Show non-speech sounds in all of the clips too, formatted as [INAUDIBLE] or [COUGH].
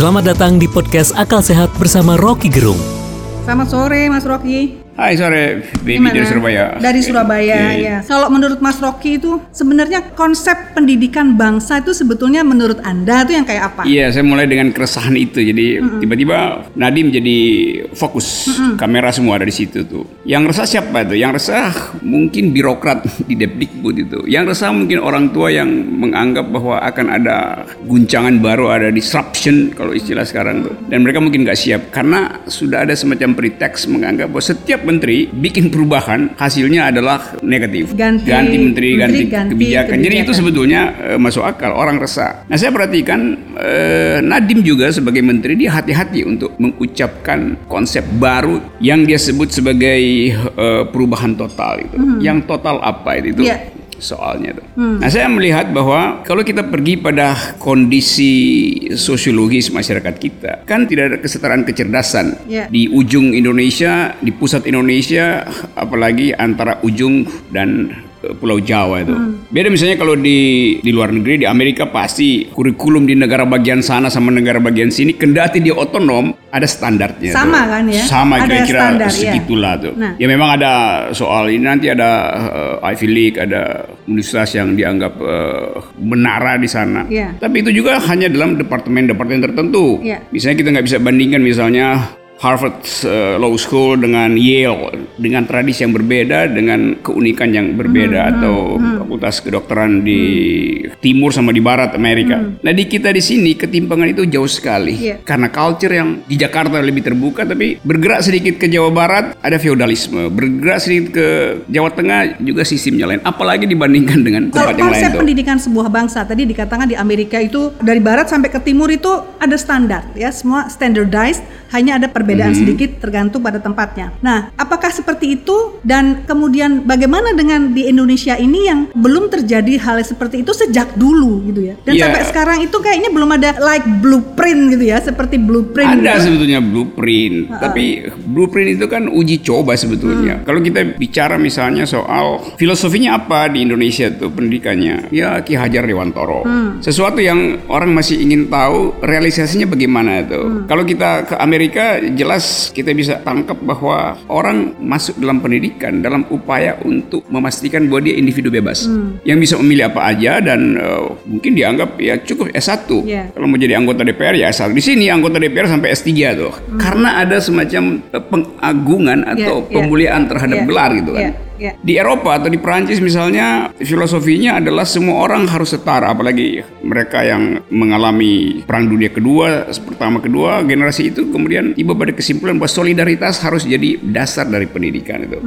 Selamat datang di podcast Akal Sehat bersama Rocky Gerung. Selamat sore Mas Rocky. Hai sore, baby Gimana? dari Surabaya. Dari Surabaya, iya. ya. Kalau menurut Mas Rocky itu sebenarnya konsep pendidikan bangsa itu sebetulnya menurut Anda itu yang kayak apa? Iya, saya mulai dengan keresahan itu. Jadi tiba-tiba Nadim jadi fokus kamera semua dari situ tuh. Yang resah siapa tuh? Yang resah mungkin birokrat [LAUGHS] di Depdikbud itu. Yang resah mungkin orang tua yang menganggap bahwa akan ada guncangan baru, ada disruption kalau istilah sekarang tuh. Dan mereka mungkin nggak siap karena sudah ada semacam pretext menganggap bahwa setiap menteri bikin perubahan hasilnya adalah negatif. Ganti- menteri, ganti, menteri, ganti kebijakan. Jadi itu kebijakan. sebetulnya eh, masuk akal orang resah. Nah saya perhatikan eh, Nadim juga sebagai menteri dia hati-hati untuk mengucapkan konsep baru yang dia sebut sebagai eh, perubahan total itu. Yang total apa itu? Iya. Soalnya tuh. Nah saya melihat bahwa kalau kita pergi pada kondisi sosiologis masyarakat kita kan tidak ada kesetaraan kecerdasan Iya. di ujung Indonesia, di pusat Indonesia, apalagi antara ujung dan Pulau Jawa itu. Beda misalnya kalau di di luar negeri di Amerika pasti kurikulum di negara bagian sana sama negara bagian sini kendati dia otonom ada standarnya. Sama tuh. kan ya? Sama kira-kira ya. segitulah tuh. Nah. Ya memang ada soal ini nanti ada eh, Ivy League, ada universitas yang dianggap eh, menara di sana. Iya. Tapi itu juga hanya dalam departemen-departemen tertentu. Iya. Misalnya kita nggak bisa bandingkan misalnya Harvard eh, Law School dengan Yale dengan tradisi yang berbeda dengan keunikan yang berbeda Hmm, atau fakultas kedokteran di timur sama di barat Amerika. Nah di kita di sini ketimpangan itu jauh sekali Hmm. Iya. karena culture yang di Jakarta lebih terbuka tapi bergerak sedikit ke Jawa Barat ada feodalisme bergerak sedikit ke Jawa Tengah juga sistemnya lain apalagi dibandingkan dengan Kalau tempat yang lain konsep tuh. pendidikan sebuah bangsa tadi dikatakan di Amerika itu dari barat sampai ke timur itu ada standar ya semua standardized hanya ada perbedaan Hmm. sedikit tergantung pada tempatnya. Nah, apakah seperti itu dan kemudian bagaimana dengan di Indonesia ini yang belum terjadi hal seperti itu sejak dulu gitu ya. Dan Iya. sampai sekarang itu kayaknya belum ada like blueprint gitu ya, seperti blueprint Ada gitu. sebetulnya blueprint, tapi blueprint itu kan uji coba sebetulnya. Kalau kita bicara misalnya soal filosofinya apa di Indonesia tuh pendidikannya, ya Ki Hajar Dewantoro. Sesuatu yang orang masih ingin tahu realisasinya bagaimana itu. Kalau kita ke Amerika jelas kita bisa tangkap bahwa orang masuk dalam pendidikan dalam upaya untuk memastikan bahwa dia individu bebas yang bisa memilih apa aja dan eh, mungkin dianggap ya cukup S1. Iya. Kalau mau jadi anggota DPR ya asal di sini anggota DPR sampai S3 tuh. Karena ada semacam eh, pengagungan atau Iya, iya. pemuliaan terhadap Iya, gelar gitu kan. Iya. Di Eropa atau di Perancis misalnya filosofinya adalah semua orang harus setara apalagi mereka yang mengalami perang dunia kedua, pertama kedua generasi itu kemudian tiba pada kesimpulan bahwa solidaritas harus jadi dasar dari pendidikan itu.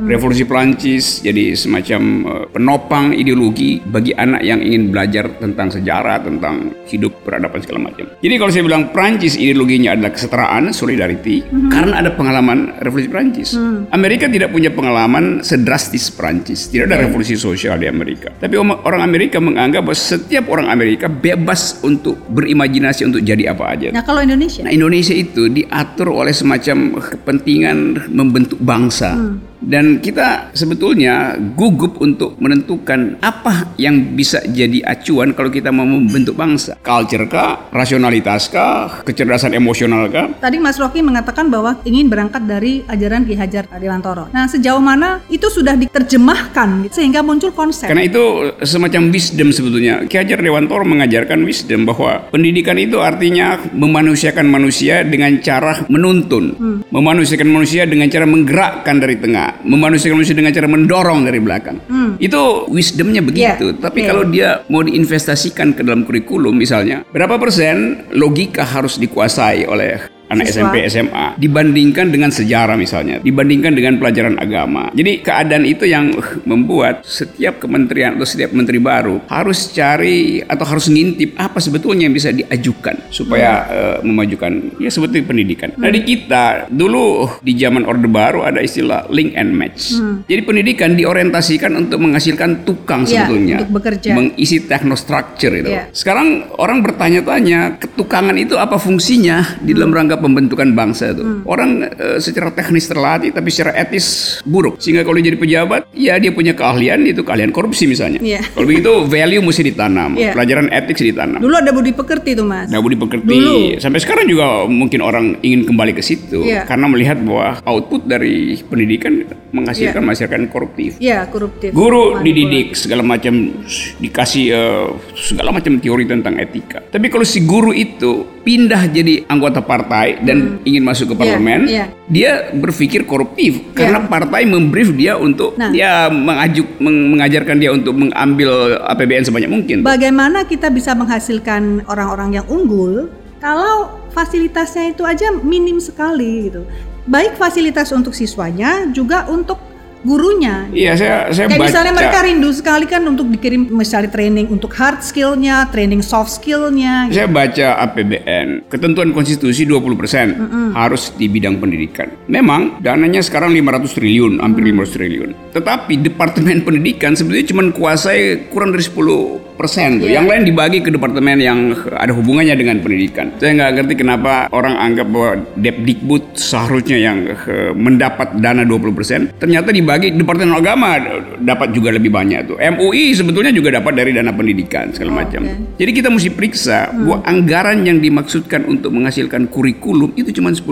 Revolusi Perancis jadi semacam eh, penopang ideologi bagi anak yang ingin belajar tentang sejarah, tentang hidup peradaban segala macam. Jadi kalau saya bilang Perancis ideologinya adalah kesetaraan, solidarity, karena ada pengalaman revolusi Perancis. Amerika tidak punya pengalaman sedrastis Perancis, tidak ada revolusi sosial di Amerika. Tapi orang Amerika menganggap bahwa setiap orang Amerika bebas untuk berimajinasi untuk jadi apa aja. Nah, kalau Indonesia Nah Indonesia itu diatur oleh semacam kepentingan membentuk bangsa. Dan kita sebetulnya gugup untuk menentukan apa yang bisa jadi acuan kalau kita mau membentuk bangsa. Culture kah? Rasionalitas kah? Kecerdasan emosional kah? Tadi Mas Rocky mengatakan bahwa ingin berangkat dari ajaran Ki Hajar Dewantoro. Nah, sejauh mana itu sudah diterjemahkan sehingga muncul konsep? Karena itu semacam wisdom sebetulnya. Ki Hajar Dewantoro mengajarkan wisdom bahwa pendidikan itu artinya memanusiakan manusia dengan cara menuntun, memanusiakan manusia dengan cara menggerakkan dari tengah, memanusiakan manusia dengan cara mendorong dari belakang. Itu wisdomnya begitu. Iya, Tapi iya. kalau dia mau diinvestasikan ke dalam kurikulum misalnya, berapa persen logika harus dikuasai oleh anak Siswa. SMP SMA dibandingkan dengan sejarah misalnya, dibandingkan dengan pelajaran agama. Jadi keadaan itu yang uh, membuat setiap kementerian atau setiap menteri baru harus cari atau harus ngintip apa sebetulnya yang bisa diajukan supaya uh, memajukan ya seperti pendidikan. Nah di kita dulu di zaman Orde Baru ada istilah link and match. Jadi pendidikan diorientasikan untuk menghasilkan tukang Iya, sebetulnya, untuk bekerja. mengisi technostructure itu. Iya. Sekarang orang bertanya-tanya ketukangan itu apa fungsinya di dalam rangka pembentukan bangsa tuh. Orang eh, secara teknis terlatih tapi secara etis buruk. Sehingga kalau jadi pejabat, ya dia punya keahlian itu keahlian korupsi misalnya. Iya. Kalau begitu value mesti ditanam, Iya. pelajaran etik ditanam. Dulu ada budi pekerti tuh mas. Nah, budi pekerti. Dulu. Sampai sekarang juga mungkin orang ingin kembali ke situ Iya. karena melihat bahwa output dari pendidikan menghasilkan Iya. masyarakat koruptif. Iya koruptif. Guru dididik segala macam dikasih eh, segala macam teori tentang etika. Tapi kalau si guru itu pindah jadi anggota partai dan ingin masuk ke Iya, parlemen, iya. dia berpikir koruptif karena partai membrief dia untuk Nah. ya mengajuk meng- mengajarkan dia untuk mengambil APBN sebanyak mungkin. Bagaimana kita bisa menghasilkan orang-orang yang unggul kalau fasilitasnya itu aja minim sekali gitu. Baik fasilitas untuk siswanya juga untuk gurunya. Iya, saya saya Kayak baca. misalnya mereka rindu sekali kan untuk dikirim misalnya training untuk hard skillnya, training soft skillnya. gitu. Saya baca APBN, ketentuan konstitusi 20% harus di bidang pendidikan. Memang dananya sekarang 500 triliun, hampir 500 triliun. Tetapi Departemen Pendidikan sebetulnya cuma kuasai kurang dari 10 persen tuh. Iya. Yang lain dibagi ke departemen yang ada hubungannya dengan pendidikan. Saya nggak ngerti kenapa orang anggap bahwa Depdikbud seharusnya yang eh, mendapat dana 20%, ternyata dibagi Departemen Agama dapat juga lebih banyak tuh. MUI sebetulnya juga dapat dari dana pendidikan segala Oh, macam. oke. Jadi kita mesti periksa bahwa anggaran yang dimaksudkan untuk menghasilkan kurikulum itu cuma 10%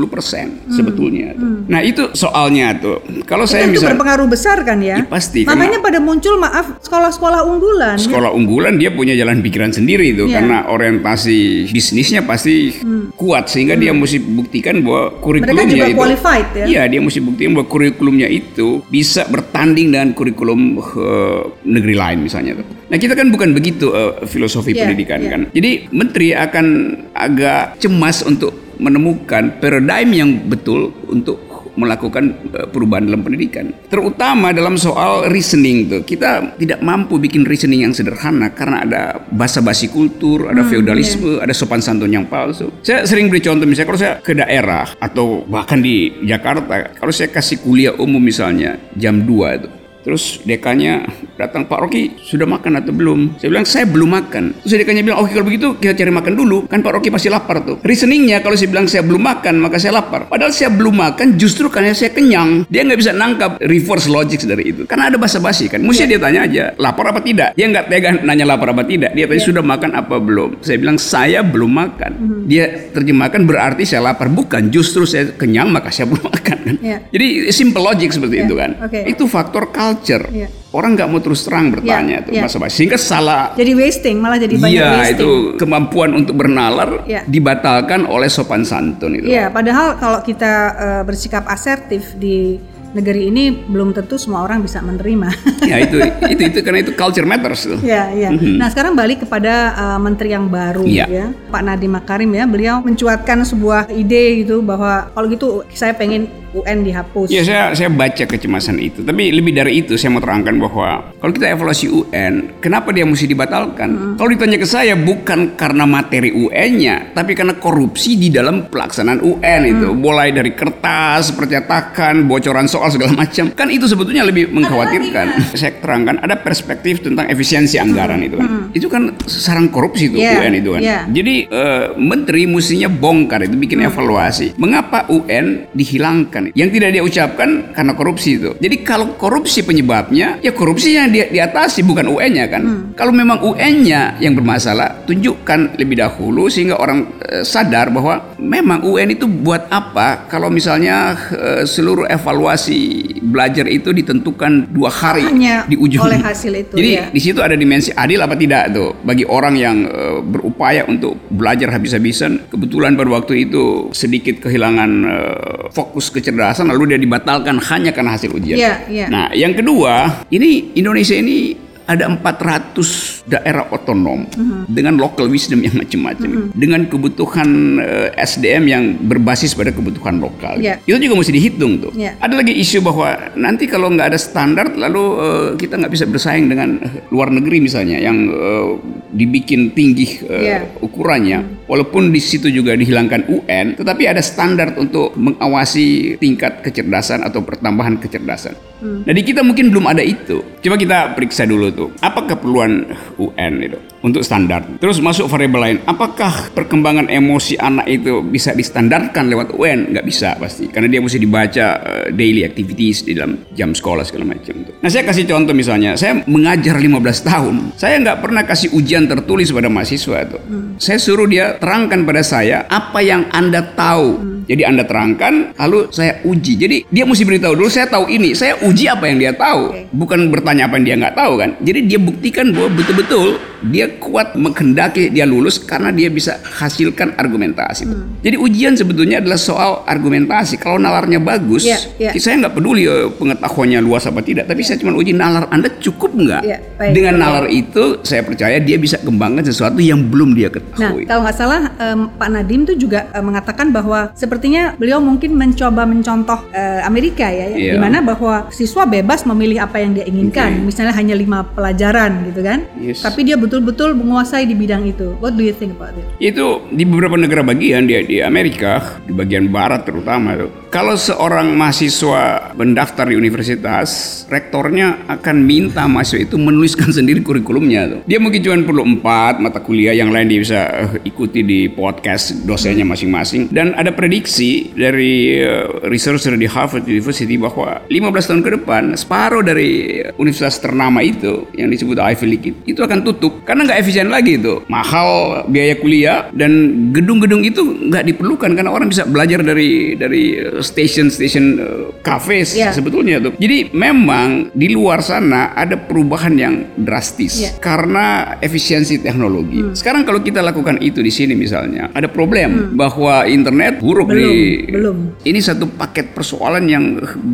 sebetulnya. tuh. Nah, itu soalnya tuh. Kalau saya itu misalnya berpengaruh besar kan ya? Ya, pasti, Makanya pada muncul maaf sekolah-sekolah unggulan. sekolah unggulan dia punya jalan pikiran sendiri itu Iya. karena orientasi bisnisnya pasti kuat sehingga dia mesti buktikan bahwa kurikulumnya Hmm. juga itu qualified ya? Iya, dia mesti buktikan bahwa kurikulumnya itu bisa bertanding dengan kurikulum eh, negeri lain misalnya tuh. Nah, kita kan bukan begitu eh, filosofi Iya, pendidikan iya. kan. Jadi menteri akan agak cemas untuk menemukan paradigm yang betul untuk melakukan eh, perubahan dalam pendidikan. Terutama dalam soal reasoning tuh. Kita tidak mampu bikin reasoning yang sederhana karena ada basa-basi kultur, ada feodalisme, ada sopan santun yang palsu. Saya sering beri contoh misalnya kalau saya ke daerah atau bahkan di Jakarta, kalau saya kasih kuliah umum misalnya jam 2 itu Terus dekannya datang Pak Rocky sudah makan atau belum? Saya bilang saya belum makan. Terus dekannya bilang oke kalau begitu kita cari makan dulu. Kan Pak Rocky pasti lapar tuh. Reasoningnya kalau saya bilang saya belum makan maka saya lapar. Padahal saya belum makan justru karena saya kenyang. Dia nggak bisa nangkap reverse logic dari itu. Karena ada basa-basi kan. Mesti dia tanya aja lapar apa tidak. Dia nggak tega nanya lapar apa tidak. Dia tanya sudah makan apa belum. Saya bilang saya belum makan. Dia terjemahkan berarti saya lapar. Bukan justru saya kenyang maka saya belum [LAUGHS] makan kan. Iya. Jadi simple logic seperti Iya, itu kan. oke. Itu faktor culture. Orang nggak mau terus terang bertanya Iya, tuh iya. masa basi sehingga salah. Jadi wasting malah jadi banyak Iya wasting. itu kemampuan untuk bernalar Iya. dibatalkan oleh sopan santun itu. Iya, padahal kalau kita eh, bersikap asertif di negeri ini belum tentu semua orang bisa menerima. [LAUGHS] Ya itu itu itu karena itu culture matters tuh. Ya, ya. Nah, sekarang balik kepada uh, menteri yang baru Iya. ya. Pak Nadiem Makarim ya, beliau mencuatkan sebuah ide gitu bahwa kalau gitu saya pengen UN dihapus. Ya saya saya baca kecemasan itu. Tapi lebih dari itu saya mau terangkan bahwa kalau kita evaluasi UN, kenapa dia mesti dibatalkan? Kalau ditanya ke saya bukan karena materi UN-nya, tapi karena korupsi di dalam pelaksanaan UN itu. Mulai dari kertas, percetakan, bocoran soal segala macam. Kan itu sebetulnya lebih mengkhawatirkan. Saya terangkan ada perspektif tentang efisiensi anggaran itu kan. Itu kan sarang korupsi itu Iya, UN itu kan. iya. Jadi eh, menteri mestinya bongkar itu bikin evaluasi. Mengapa UN dihilangkan? Yang tidak dia ucapkan karena korupsi itu. Jadi kalau korupsi penyebabnya, ya korupsi yang dia diatasi bukan UN-nya kan. Kalau memang UN-nya yang bermasalah, tunjukkan lebih dahulu sehingga orang eh, sadar bahwa memang UN itu buat apa? Kalau misalnya eh, seluruh evaluasi belajar itu ditentukan dua hari Hanya di ujung. oleh hasil itu, Jadi ya. di situ ada dimensi adil apa tidak tuh bagi orang yang eh, berupaya untuk belajar habis-habisan kebetulan pada waktu itu sedikit kehilangan eh, fokus kecerdasan lalu dia dibatalkan hanya karena hasil ujian. Iya, iya. Nah, yang kedua, ini Indonesia ini ada 400 daerah otonom Mhm. dengan local wisdom yang macam-macam, dengan kebutuhan eh, SDM yang berbasis pada kebutuhan lokal. Iya. Itu juga mesti dihitung tuh. Iya. Ada lagi isu bahwa nanti kalau nggak ada standar, lalu eh, kita nggak bisa bersaing dengan eh, luar negeri misalnya yang eh, dibikin tinggi eh, Iya. ukurannya, walaupun di situ juga dihilangkan UN, tetapi ada standar untuk mengawasi tingkat kecerdasan atau pertambahan kecerdasan. Nah di kita mungkin belum ada itu. Coba kita periksa dulu tuh, apa keperluan UN itu? Untuk standar. Terus masuk variabel lain, apakah perkembangan emosi anak itu bisa distandarkan lewat UN? Nggak bisa pasti, karena dia mesti dibaca uh, daily activities di dalam jam sekolah segala macam. Nah saya kasih contoh misalnya, saya mengajar 15 tahun, saya nggak pernah kasih ujian tertulis pada mahasiswa itu. Hmm. Saya suruh dia terangkan pada saya apa yang anda tahu. Hmm. Jadi anda terangkan, lalu saya uji. Jadi dia mesti beritahu dulu, saya tahu ini, saya uji apa yang dia tahu, okay. bukan bertanya apa yang dia nggak tahu kan. Jadi dia buktikan bahwa betul-betul dia kuat menghendaki dia lulus karena dia bisa hasilkan argumentasi. Hmm. Jadi ujian sebetulnya adalah soal argumentasi. Kalau nalarnya bagus, yeah, yeah. saya nggak peduli uh, pengetahuannya luas apa tidak, tapi yeah. saya cuma uji nalar Anda cukup nggak? Yeah, Dengan nalar itu, saya percaya dia bisa kembangkan sesuatu yang belum dia ketahui. Nah, kalau nggak salah um, Pak Nadim itu juga uh, mengatakan bahwa sepertinya beliau mungkin mencoba mencontoh uh, Amerika ya, yeah. di mana bahwa siswa bebas memilih apa yang dia inginkan. Okay. Misalnya hanya lima pelajaran gitu kan, yes. tapi dia betul-betul menguasai di bidang itu. What do you think about it? Itu di beberapa negara bagian di, di Amerika, di bagian barat terutama itu. Kalau seorang mahasiswa mendaftar di universitas, rektornya akan minta mahasiswa itu menuliskan [LAUGHS] sendiri kurikulumnya tuh. Dia mungkin cuma perlu empat mata kuliah, yang lain dia bisa uh, ikuti di podcast dosennya masing-masing. Dan ada prediksi dari uh, researcher di Harvard University bahwa 15 tahun ke depan separuh dari universitas ternama itu yang disebut Ivy League itu akan tutup karena nggak efisien lagi itu mahal biaya kuliah dan gedung-gedung itu nggak diperlukan karena orang bisa belajar dari dari station-station uh, cafes yeah. sebetulnya tuh jadi memang di luar sana ada perubahan yang drastis yeah. karena efisiensi teknologi hmm. sekarang kalau kita lakukan itu di sini misalnya ada problem hmm. bahwa internet buruk belum, di belum. ini satu paket persoalan yang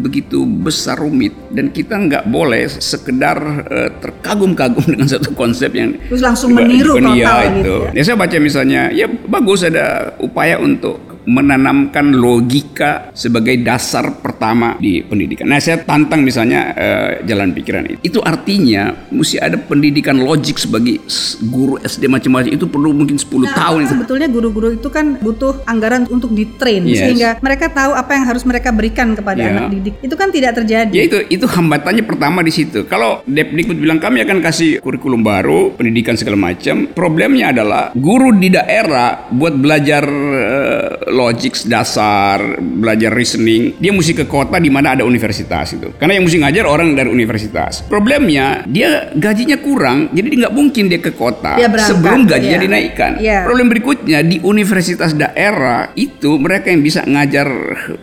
begitu besar rumit dan kita nggak boleh sekedar uh, terkagum-kagum [LAUGHS] dengan satu konsep yang terus langsung meniru total ya, gitu. Ya. ya saya baca misalnya, ya bagus ada upaya untuk menanamkan logika sebagai dasar pertama di pendidikan. Nah, saya tantang misalnya uh, jalan pikiran itu. Itu artinya mesti ada pendidikan logik sebagai guru SD macam-macam itu perlu mungkin 10 nah, tahun. Sebetulnya guru-guru itu kan butuh anggaran untuk ditrain yes. sehingga mereka tahu apa yang harus mereka berikan kepada yeah. anak didik. Itu kan tidak terjadi. Ya itu itu hambatannya pertama di situ. Kalau Depdikbud bilang kami akan kasih kurikulum baru, pendidikan segala macam, problemnya adalah guru di daerah buat belajar uh, logik dasar, belajar reasoning, dia mesti ke kota di mana ada universitas itu. Karena yang mesti ngajar orang dari universitas. Problemnya dia gajinya kurang, jadi dia nggak mungkin dia ke kota dia sebelum gajinya ya. dinaikkan. Ya. Problem berikutnya di universitas daerah itu mereka yang bisa ngajar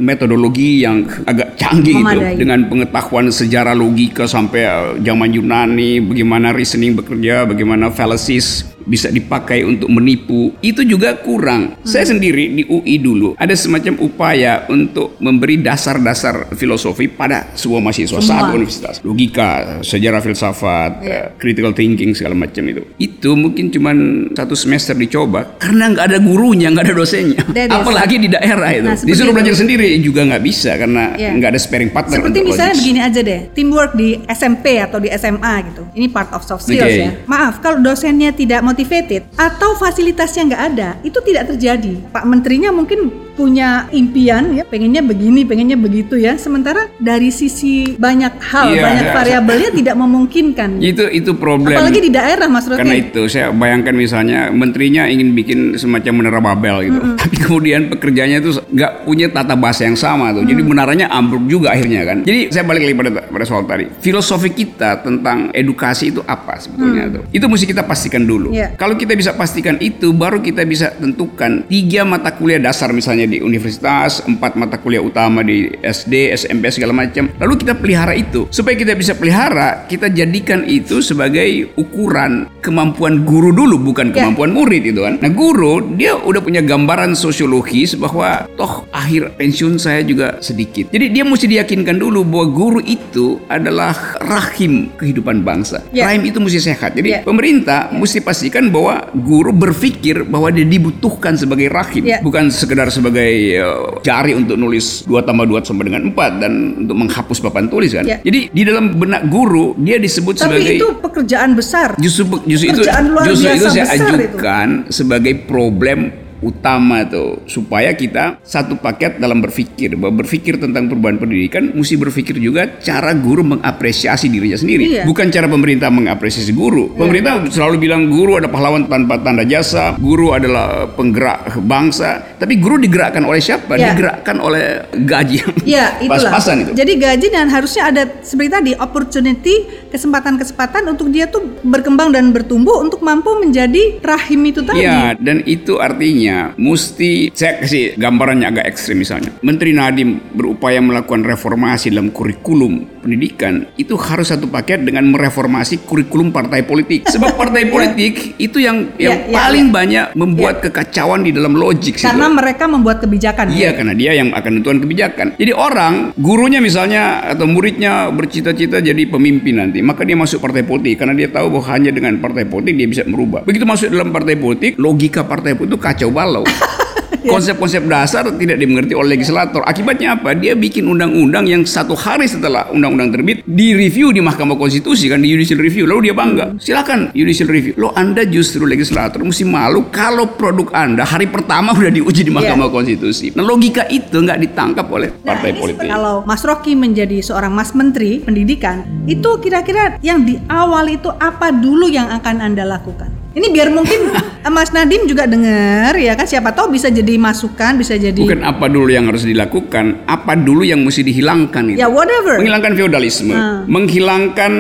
metodologi yang agak canggih itu dengan pengetahuan sejarah logika sampai zaman Yunani, bagaimana reasoning bekerja, bagaimana fallacies bisa dipakai untuk menipu itu juga kurang. Hmm. Saya sendiri di UI dulu ada semacam upaya untuk memberi dasar-dasar filosofi pada semua mahasiswa Semua. saat universitas. Logika, sejarah filsafat, yeah. uh, critical thinking segala macam itu. Itu mungkin cuma satu semester dicoba karena nggak ada gurunya, nggak ada dosennya. Apalagi di daerah itu. Nah, Disuruh itu. belajar sendiri juga nggak bisa karena yeah. nggak ada sparing partner. Seperti misalnya begini aja deh, teamwork di SMP atau di SMA gitu. Ini part of soft skills okay. ya. Maaf kalau dosennya tidak motivated atau fasilitasnya nggak ada, itu tidak terjadi. Pak Menterinya mungkin punya impian ya pengennya begini pengennya begitu ya. Sementara dari sisi banyak hal iya, banyak ya, variabelnya tidak memungkinkan. Itu itu problem. Apalagi di daerah mas Rofi karena itu saya bayangkan misalnya menterinya ingin bikin semacam menara Babel gitu. Mm -hmm. tapi kemudian pekerjaannya itu nggak punya tata bahasa yang sama tuh. Mm. jadi menaranya ambruk juga akhirnya kan. Jadi saya balik lagi pada pada soal tadi. Filosofi kita tentang edukasi itu apa sebetulnya mm. tuh? Itu mesti kita pastikan dulu. Yeah. kalau kita bisa pastikan itu baru kita bisa tentukan tiga mata kuliah dasar misalnya misalnya di universitas, empat mata kuliah utama di SD, SMP segala macam. Lalu kita pelihara itu. Supaya kita bisa pelihara, kita jadikan itu sebagai ukuran kemampuan guru dulu bukan ya. kemampuan murid itu kan. Nah, guru dia udah punya gambaran sosiologis bahwa toh akhir pensiun saya juga sedikit. Jadi dia mesti diyakinkan dulu bahwa guru itu adalah rahim kehidupan bangsa. Yeah. Rahim itu mesti sehat. Jadi yeah. pemerintah yeah. mesti pastikan bahwa guru berpikir bahwa dia dibutuhkan sebagai rahim, yeah. bukan sekedar sebagai sebagai uh, jari untuk nulis 2 tambah 2 sama dengan 4 dan untuk menghapus papan tulis kan. Ya. Jadi di dalam benak guru dia disebut Tapi sebagai itu pekerjaan besar. Justru justru itu justru itu saya ajukan itu. sebagai problem utama tuh supaya kita satu paket dalam berpikir bahwa berpikir tentang perubahan pendidikan mesti berpikir juga cara guru mengapresiasi dirinya sendiri Iya. bukan cara pemerintah mengapresiasi guru pemerintah selalu bilang guru ada pahlawan tanpa tanda jasa guru adalah penggerak bangsa tapi guru digerakkan oleh siapa Iya. digerakkan oleh gaji yang Ya, [LAUGHS] itulah. pas-pasan itu Jadi gaji dan harusnya ada seperti tadi opportunity, kesempatan-kesempatan untuk dia tuh berkembang dan bertumbuh untuk mampu menjadi rahim itu tadi. Iya, dan itu artinya mesti saya kasih gambarannya agak ekstrim misalnya. Menteri Nadiem berupaya melakukan reformasi dalam kurikulum pendidikan itu harus satu paket dengan mereformasi kurikulum partai politik. Sebab [LAUGHS] partai politik itu yang yang Iya, iya, paling iya. banyak membuat kekacauan di dalam logik situ. Karena mereka membuat kebijakan. Iya karena dia yang akan menentukan kebijakan. Jadi orang gurunya misalnya atau muridnya bercita-cita jadi pemimpin nanti, maka dia masuk partai politik karena dia tahu bahwa hanya dengan partai politik dia bisa merubah. Begitu masuk dalam partai politik, logika partai politik itu kacau balau. [LAUGHS] Konsep-konsep dasar tidak dimengerti oleh legislator. Akibatnya apa? Dia bikin undang-undang yang satu hari setelah undang-undang terbit direview di Mahkamah Konstitusi kan di judicial review. Lalu dia bangga. Silakan judicial review. Lo Anda justru legislator mesti malu kalau produk Anda hari pertama [LAUGHS] udah diuji di Mahkamah Konstitusi. Nah logika itu nggak ditangkap oleh Nah, partai politik. Kalau Mas Rocky menjadi seorang Mas Menteri Pendidikan, itu kira-kira yang di awal itu apa dulu yang akan Anda lakukan? Ini biar mungkin [LAUGHS] eh, Mas Nadim juga dengar ya kan siapa tahu bisa jadi masukan, bisa jadi Bukan apa dulu yang harus dilakukan, apa dulu yang mesti dihilangkan itu. ya whatever. Menghilangkan feodalisme, Ah. menghilangkan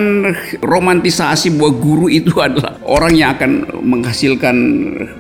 romantisasi bahwa guru itu [LAUGHS] adalah orang yang akan menghasilkan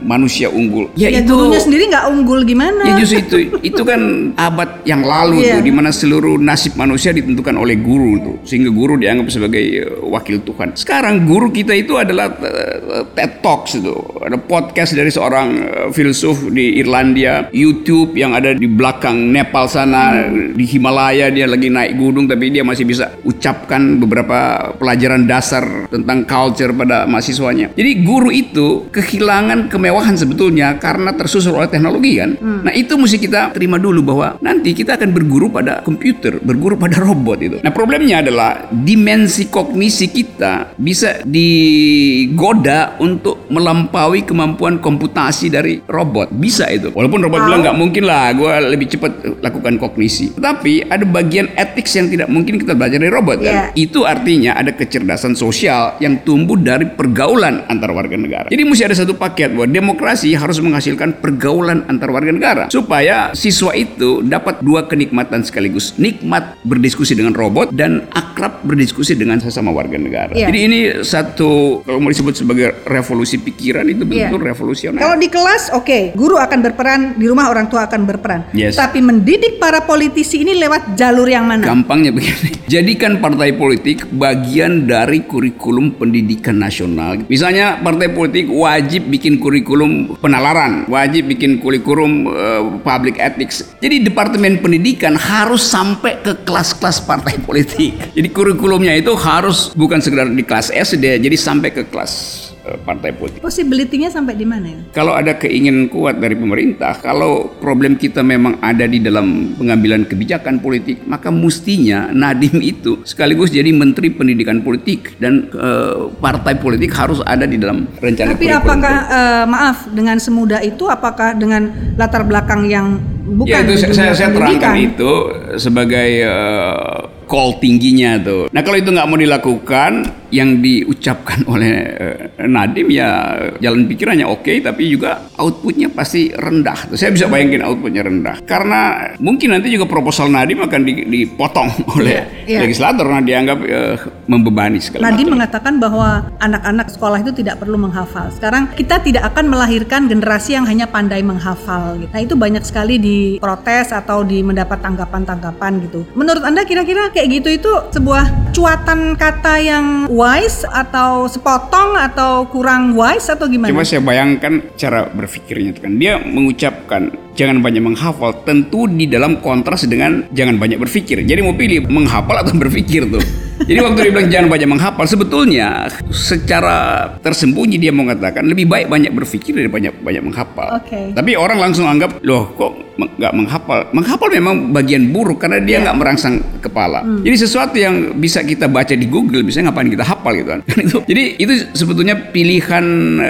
manusia unggul. Ya, gurunya sendiri nggak unggul gimana? Ya justru itu, itu kan [LAUGHS] abad yang lalu Iya. tuh, di mana seluruh nasib manusia ditentukan oleh guru tuh, sehingga guru dianggap sebagai eh, wakil Tuhan. Sekarang guru kita itu adalah eh, TED Talks itu, ada podcast dari seorang eh, filsuf di Irlandia, YouTube yang ada di belakang Nepal sana, di Himalaya dia lagi naik gunung tapi dia masih bisa ucapkan beberapa pelajaran dasar tentang culture pada mahasiswanya. Jadi guru itu kehilangan kemewahan sebetulnya karena tersusul oleh teknologi kan. Nah itu mesti kita terima dulu bahwa nanti kita akan berguru pada komputer, berguru pada robot itu. Nah problemnya adalah dimensi kognisi kita bisa digoda untuk melampaui kemampuan komputasi dari robot. Bisa itu. Walaupun robot bilang nggak mungkin lah, gue lebih cepat lakukan kognisi. Tetapi ada bagian etik yang tidak mungkin kita belajar dari robot kan. Iya. Itu artinya ada kecerdasan sosial yang tumbuh dari pergaulan antar warga negara. Jadi mesti ada satu paket bahwa demokrasi harus menghasilkan pergaulan antar warga negara supaya siswa itu dapat dua kenikmatan sekaligus. Nikmat berdiskusi dengan robot dan akrab berdiskusi dengan sesama warga negara. Iya. Jadi ini satu kalau mau disebut sebagai revolusi pikiran itu Iya. betul revolusioner. Kalau di kelas, oke, guru akan berperan, di rumah orang tua akan berperan. Yes. Tapi mendidik para politisi ini lewat jalur yang mana? Gampangnya begini. [LAUGHS] Jadikan partai politik bagian dari kurikulum pendidikan nasional. Misalnya partai politik wajib bikin kurikulum penalaran, wajib bikin kurikulum eh, public ethics. Jadi departemen pendidikan harus sampai ke kelas-kelas partai [LAUGHS] politik. Jadi kurikulumnya itu harus bukan sekedar di kelas SD, jadi sampai ke kelas partai politik. Possibility-nya sampai di mana ya? Kalau ada keinginan kuat dari pemerintah, kalau problem kita memang ada di dalam pengambilan kebijakan politik, maka mestinya Nadim itu sekaligus jadi Menteri Pendidikan Politik dan eh, partai politik harus ada di dalam rencana Tapi apakah eh, maaf dengan semudah itu apakah dengan latar belakang yang bukan ya itu saya, saya, terangkan itu sebagai eh, call tingginya tuh. Nah kalau itu nggak mau dilakukan, yang diucapkan [LAUGHS] oleh eh, Nadim ya jalan pikirannya oke, tapi juga outputnya pasti rendah. Saya bisa bayangin outputnya rendah karena mungkin nanti juga proposal Nadim akan di- dipotong [LAUGHS] oleh Iya, iya. legislator karena dianggap eh, membebani segala Nadim macam. mengatakan bahwa anak-anak sekolah itu tidak perlu menghafal. Sekarang kita tidak akan melahirkan generasi yang hanya pandai menghafal. Gitu. Nah itu banyak sekali diprotes atau di mendapat tanggapan-tanggapan gitu. Menurut anda kira-kira kayak gitu itu sebuah cuatan kata yang wise atau sepotong atau kurang wise atau gimana? Coba saya bayangkan cara berpikirnya itu kan. Dia mengucapkan jangan banyak menghafal tentu di dalam kontras dengan jangan banyak berpikir. Jadi mau pilih menghafal atau berpikir tuh. [LAUGHS] Jadi waktu dia bilang jangan banyak menghafal sebetulnya secara tersembunyi dia mengatakan lebih baik banyak berpikir dari banyak banyak menghafal. Oke. Tapi orang langsung anggap loh kok nggak menghafal. Menghafal memang bagian buruk karena dia nggak merangsang kepala. Jadi sesuatu yang bisa kita baca di Google, bisa ngapain kita hafal gitu kan? [LAUGHS] Itu. Jadi itu sebetulnya pilihan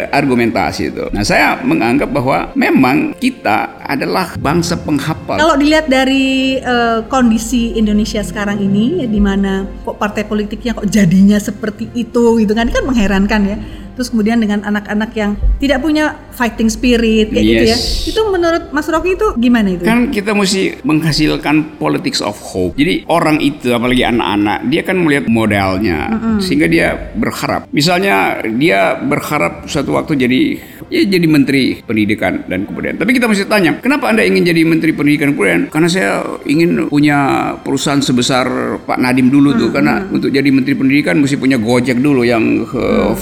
argumentasi itu. Nah saya menganggap bahwa memang kita adalah bangsa penghafal. Kalau dilihat dari eh, kondisi Indonesia sekarang ini, di mana kok partai politiknya kok jadinya seperti itu, gitu kan, kan mengherankan ya. Terus kemudian dengan anak-anak yang tidak punya fighting spirit kayak gitu ya. Yes. Itu menurut Mas Rocky itu gimana itu? Kan kita mesti menghasilkan politics of hope. Jadi orang itu apalagi anak-anak dia kan melihat modalnya sehingga dia berharap. Misalnya dia berharap suatu waktu jadi ya jadi menteri pendidikan dan kebudayaan. Tapi kita mesti tanya, kenapa Anda ingin jadi menteri pendidikan kebudayaan? Karena saya ingin punya perusahaan sebesar Pak Nadim dulu tuh karena untuk jadi menteri pendidikan mesti punya Gojek dulu yang uh,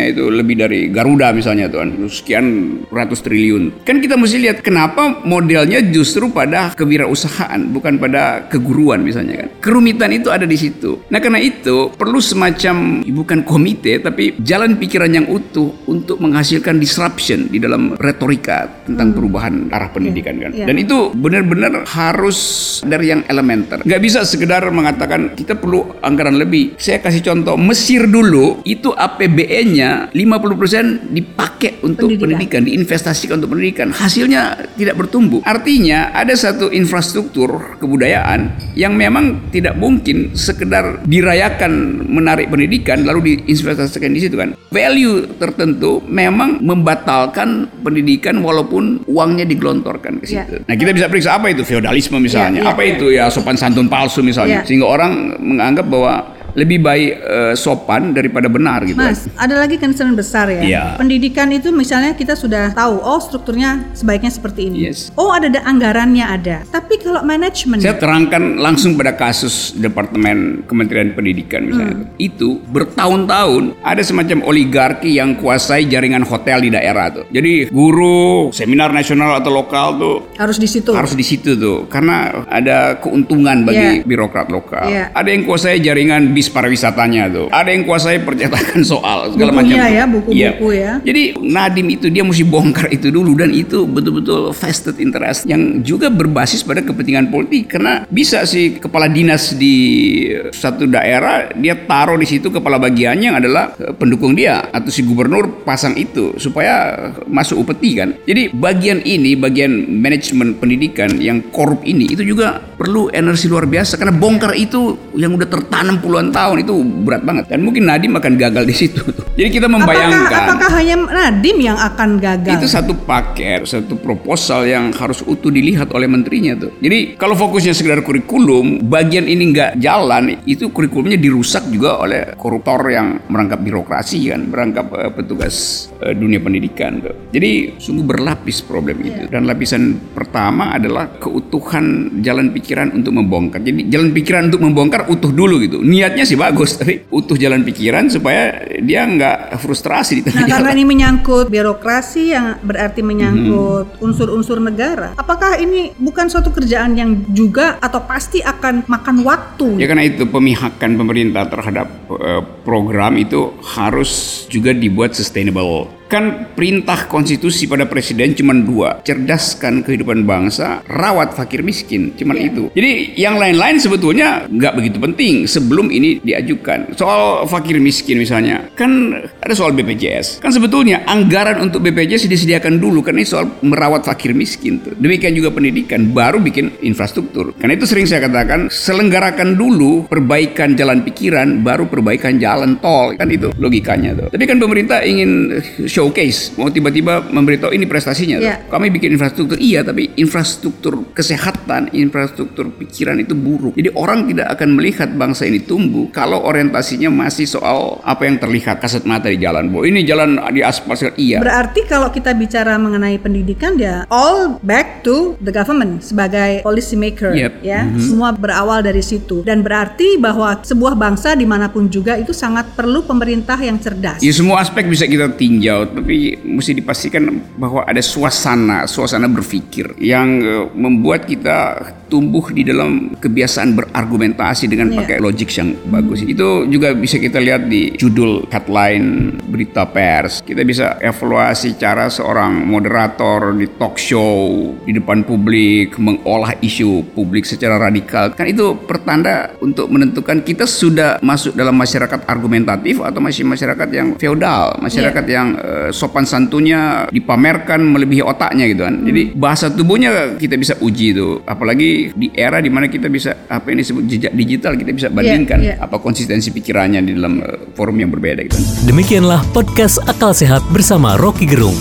valuationnya itu lebih dari Garuda misalnya tuh kan. sekian ratus triliun. Kan kita mesti lihat kenapa modelnya justru pada kewirausahaan bukan pada keguruan misalnya kan. Kerumitan itu ada di situ. Nah karena itu perlu semacam bukan komite tapi jalan pikiran yang utuh untuk menghasilkan disruption di dalam retorika tentang perubahan arah pendidikan kan. Iya. Dan itu benar-benar harus dari yang elementer. Nggak bisa sekedar mengatakan kita perlu anggaran lebih. Saya kasih contoh Mesir dulu itu APBN-nya 50% dipakai untuk Pendidikan. pendidikan, diinvestasikan untuk pendidikan. Hasilnya tidak bertumbuh. Artinya ada satu infrastruktur kebudayaan yang memang tidak mungkin sekedar dirayakan menarik pendidikan lalu diinvestasikan di situ kan. Value tertentu memang membatalkan pendidikan walaupun uangnya digelontorkan ke Ya. situ. Nah, kita bisa periksa apa itu feodalisme misalnya. Ya, ya, apa itu ya sopan santun palsu misalnya. Ya. Sehingga orang menganggap bahwa lebih baik eh, sopan daripada benar gitu. kan. Mas, ada lagi concern besar ya. Iya. Pendidikan itu misalnya kita sudah tahu, oh strukturnya sebaiknya seperti ini. Yes. Oh ada ada anggarannya ada. Tapi kalau manajemen, Saya terangkan langsung pada kasus Departemen Kementerian Pendidikan misalnya. Hmm. Itu bertahun-tahun ada semacam oligarki yang kuasai jaringan hotel di daerah tuh. Jadi guru, seminar nasional atau lokal tuh harus di situ. harus di situ tuh karena ada keuntungan bagi Iya. birokrat lokal. Iya. Ada yang kuasai jaringan bis pariwisatanya tuh. Ada yang kuasai percetakan soal segala Bukunya macam. ya, buku-buku ya. Jadi Nadim itu dia mesti bongkar itu dulu dan itu betul-betul vested interest yang juga berbasis pada kepentingan politik karena bisa si kepala dinas di satu daerah dia taruh di situ kepala bagiannya yang adalah eh, pendukung dia atau si gubernur pasang itu supaya masuk upeti kan. Jadi bagian ini bagian manajemen pendidikan yang korup ini itu juga perlu energi luar biasa karena bongkar itu yang udah tertanam puluhan tahun itu berat banget dan mungkin Nadim akan gagal di situ. Jadi kita membayangkan Apakah, apakah hanya Nadim yang akan gagal? itu satu paket, satu proposal yang harus utuh dilihat oleh menterinya tuh. Jadi kalau fokusnya sekedar kurikulum, bagian ini nggak jalan, itu kurikulumnya dirusak juga oleh koruptor yang merangkap birokrasi kan, merangkap eh, petugas eh, dunia pendidikan tuh. Jadi sungguh berlapis problem itu. Dan lapisan pertama adalah keutuhan jalan pikiran untuk membongkar. Jadi jalan pikiran untuk membongkar utuh dulu gitu. Niatnya sih bagus, tapi utuh jalan pikiran supaya dia nggak frustrasi di tengah Nah, jalan. karena ini menyangkut birokrasi yang berarti menyangkut Mm-hmm. unsur-unsur negara. Apakah ini bukan suatu kerjaan yang juga atau pasti akan makan waktu? Ya karena itu pemihakan pemerintah terhadap eh, program itu harus juga dibuat sustainable. Kan perintah konstitusi pada presiden cuma dua, cerdaskan kehidupan bangsa, rawat fakir miskin, cuman itu. Jadi yang lain-lain sebetulnya nggak begitu penting sebelum ini diajukan. Soal fakir miskin misalnya, kan ada soal BPJS. Kan sebetulnya anggaran untuk BPJS disediakan dulu karena ini soal merawat fakir miskin tuh. Demikian juga pendidikan, baru bikin infrastruktur. Karena itu sering saya katakan selenggarakan dulu perbaikan jalan pikiran, baru perbaikan jalan tol. Kan itu logikanya tuh. Tapi kan pemerintah ingin showcase, mau tiba-tiba memberitahu ini prestasinya. tuh. Iya. Kami bikin infrastruktur, iya, tapi infrastruktur kesehatan, infrastruktur pikiran itu buruk. Jadi orang tidak akan melihat bangsa ini tumbuh kalau orientasinya masih soal apa yang terlihat kasat mata di jalan. Bahwa ini jalan di aspal, iya. Berarti kalau kita bicara mengenai pendidikan ya all back to the government sebagai policy maker Yep. ya semua berawal dari situ dan berarti bahwa sebuah bangsa di mana pun juga itu sangat perlu pemerintah yang cerdas. Ya semua aspek bisa kita tinjau tapi mesti dipastikan bahwa ada suasana, suasana berpikir yang uh, membuat kita tumbuh di dalam kebiasaan berargumentasi dengan Iya. pakai logik yang bagus. Itu juga bisa kita lihat di judul headline berita pers. Kita bisa evaluasi cara seorang moderator di talk show di depan publik mengolah isu publik secara radikal. Kan itu pertanda untuk menentukan kita sudah masuk dalam masyarakat argumentatif atau masih masyarakat yang feodal, masyarakat yang eh, sopan santunnya dipamerkan melebihi otaknya gitu kan. Jadi bahasa tubuhnya kita bisa uji itu. Apalagi di era di mana kita bisa apa ini disebut jejak digital kita bisa bandingkan iya. apa konsistensi pikirannya di dalam eh, forum yang berbeda gitu. Demikianlah podcast Akal Sehat bersama Rocky Gerung.